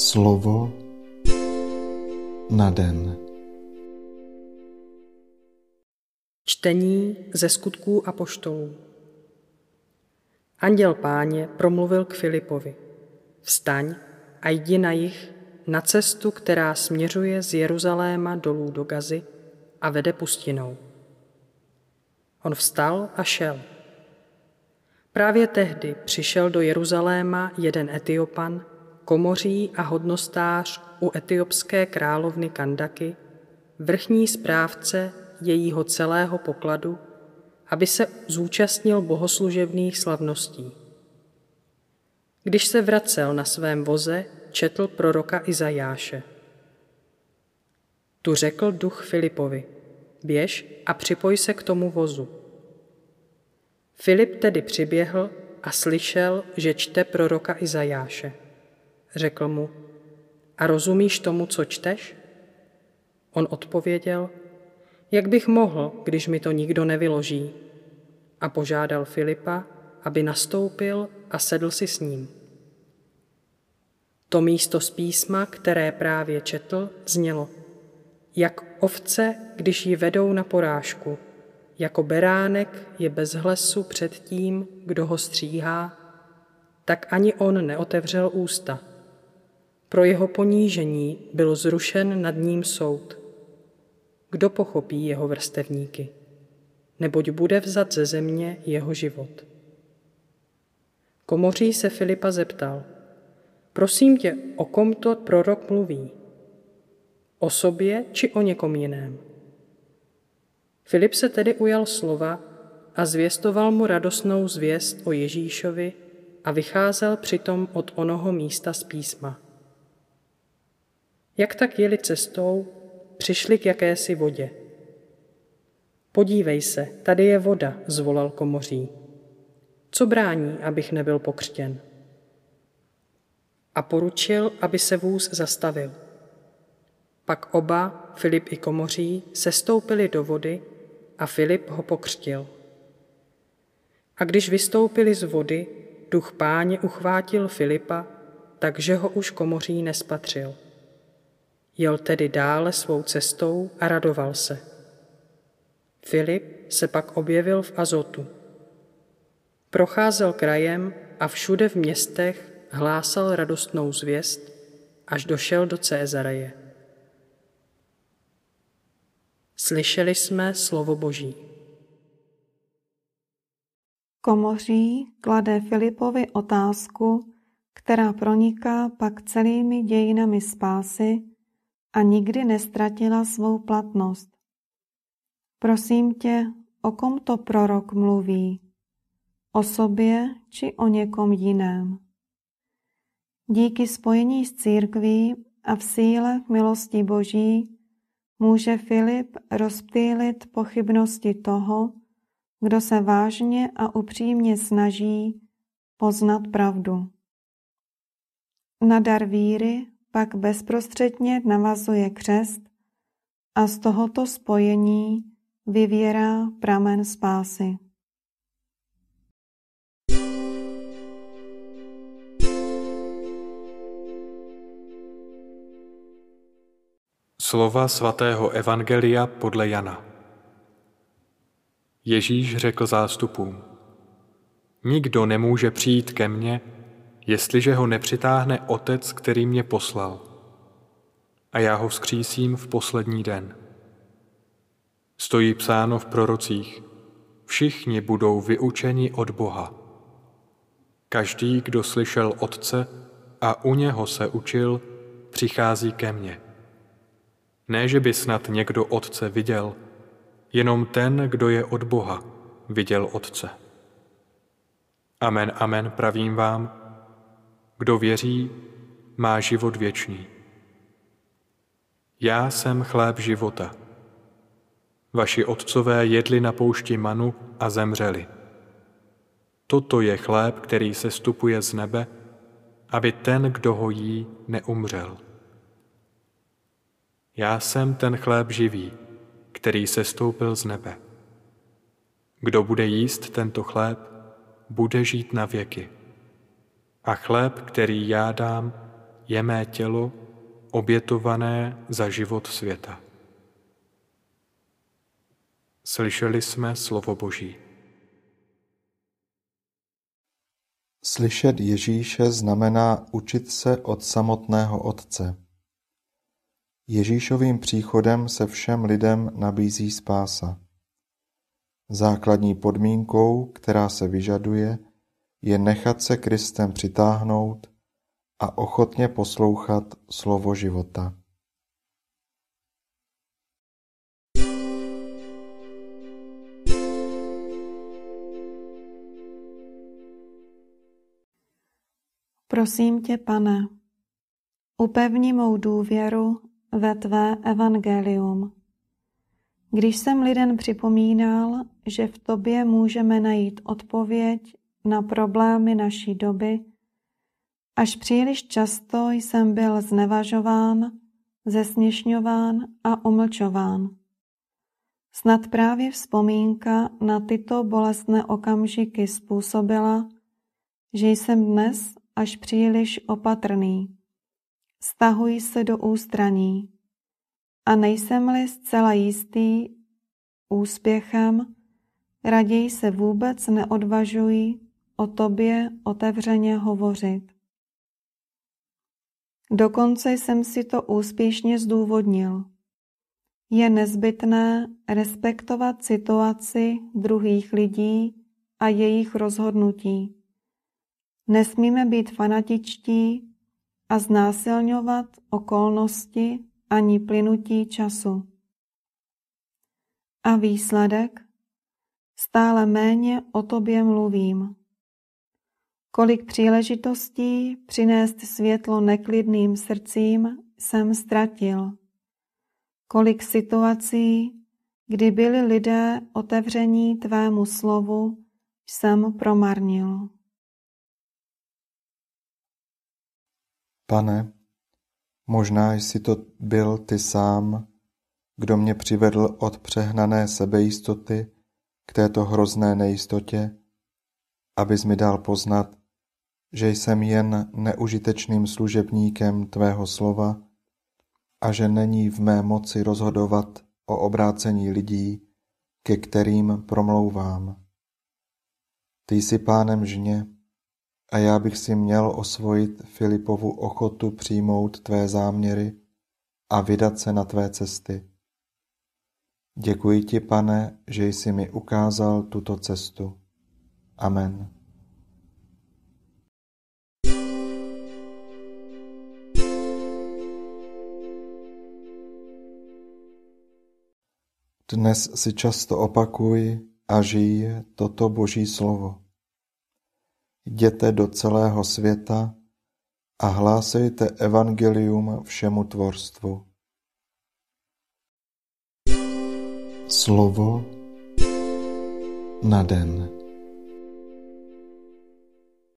Slovo na den. Čtení ze skutků a poštolů. Anděl páně promluvil k Filipovi. Vstaň a jdi na jich na cestu, která směřuje z Jeruzaléma dolů do Gazy a vede pustinou. On vstal a šel. Právě tehdy přišel do Jeruzaléma jeden Etiopan, komoří a hodnostář u etiopské královny Kandaky, vrchní správce jejího celého pokladu, aby se zúčastnil bohoslužebných slavností. Když se vracel na svém voze, četl proroka Izajáše. Tu řekl duch Filipovi, běž a připoj se k tomu vozu. Filip tedy přiběhl a slyšel, že čte proroka Izajáše. Řekl mu, a rozumíš tomu, co čteš? On odpověděl, jak bych mohl, když mi to nikdo nevyloží? A požádal Filipa, aby nastoupil a sedl si s ním. To místo z písma, které právě četl, znělo, jak ovce, když ji vedou na porážku, jako beránek je bez hlesu před tím, kdo ho stříhá, tak ani on neotevřel ústa. Pro jeho ponížení byl zrušen nad ním soud. Kdo pochopí jeho vrstevníky? Neboť bude vzat ze země jeho život. Komoří se Filipa zeptal, prosím tě, o kom to prorok mluví? O sobě či o někom jiném? Filip se tedy ujal slova a zvěstoval mu radostnou zvěst o Ježíšovi a vycházel přitom od onoho místa z písma. Jak tak jeli cestou, přišli k jakési vodě. Podívej se, tady je voda, zvolal komoří. Co brání, abych nebyl pokřtěn? A poručil, aby se vůz zastavil. Pak oba, Filip i komoří, se stoupili do vody a Filip ho pokřtil. A když vystoupili z vody, duch páně uchvátil Filipa, takže ho už komoří nespatřil. Jel tedy dále svou cestou a radoval se. Filip se pak objevil v Azotu. Procházel krajem a všude v městech hlásal radostnou zvěst, až došel do Cézareje. Slyšeli jsme slovo Boží. Komoří klade Filipovi otázku, která proniká pak celými dějinami spásy a nikdy nestratila svou platnost. Prosím tě, o kom to prorok mluví? O sobě či o někom jiném? Díky spojení s církví a v síle milosti Boží může Filip rozptýlit pochybnosti toho, kdo se vážně a upřímně snaží poznat pravdu. Na dar víry pak bezprostředně navazuje křest a z tohoto spojení vyvěrá pramen spásy. Slova svatého Evangelia podle Jana. Ježíš řekl zástupům, Nikdo nemůže přijít ke mně, jestliže ho nepřitáhne Otec, který mě poslal. A já ho vzkřísím v poslední den. Stojí psáno v prorocích, všichni budou vyučeni od Boha. Každý, kdo slyšel Otce a u něho se učil, přichází ke mně. Ne, že by snad někdo Otce viděl, jenom ten, kdo je od Boha, viděl Otce. Amen, amen, pravím vám, kdo věří, má život věčný. Já jsem chléb života. Vaši otcové jedli na poušti manu a zemřeli. Toto je chléb, který se stupuje z nebe, aby ten, kdo ho jí, neumřel. Já jsem ten chléb živý, který se stoupil z nebe. Kdo bude jíst tento chléb, bude žít na věky. A chléb, který já dám, je mé tělo obětované za život světa. Slyšeli jsme slovo Boží. Slyšet Ježíše znamená učit se od samotného Otce. Ježíšovým příchodem se všem lidem nabízí spása. Základní podmínkou, která se vyžaduje, je nechat se Kristem přitáhnout a ochotně poslouchat slovo života. Prosím tě, pane, upevni mou důvěru ve tvé evangelium. Když jsem lidem připomínal, že v tobě můžeme najít odpověď na problémy naší doby, až příliš často jsem byl znevažován, zesměšňován a umlčován. Snad právě vzpomínka na tyto bolestné okamžiky způsobila, že jsem dnes až příliš opatrný. Stahuji se do ústraní a nejsem-li zcela jistý úspěchem, raději se vůbec neodvažuji o tobě otevřeně hovořit. Dokonce jsem si to úspěšně zdůvodnil. Je nezbytné respektovat situaci druhých lidí a jejich rozhodnutí. Nesmíme být fanatičtí a znásilňovat okolnosti ani plynutí času. A výsledek? Stále méně o tobě mluvím. Kolik příležitostí přinést světlo neklidným srdcím jsem ztratil. Kolik situací, kdy byli lidé otevření tvému slovu, jsem promarnil. Pane, možná jsi to byl ty sám, kdo mě přivedl od přehnané sebejistoty k této hrozné nejistotě, abys mi dal poznat, že jsem jen neužitečným služebníkem tvého slova a že není v mé moci rozhodovat o obrácení lidí, ke kterým promlouvám. Ty jsi pánem žně a já bych si měl osvojit Filipovu ochotu přijmout tvé záměry a vydat se na tvé cesty. Děkuji ti, pane, že jsi mi ukázal tuto cestu. Amen. Dnes si často opakuj a žij toto Boží slovo. Jděte do celého světa a hlásejte evangelium všemu tvorstvu. Slovo na den.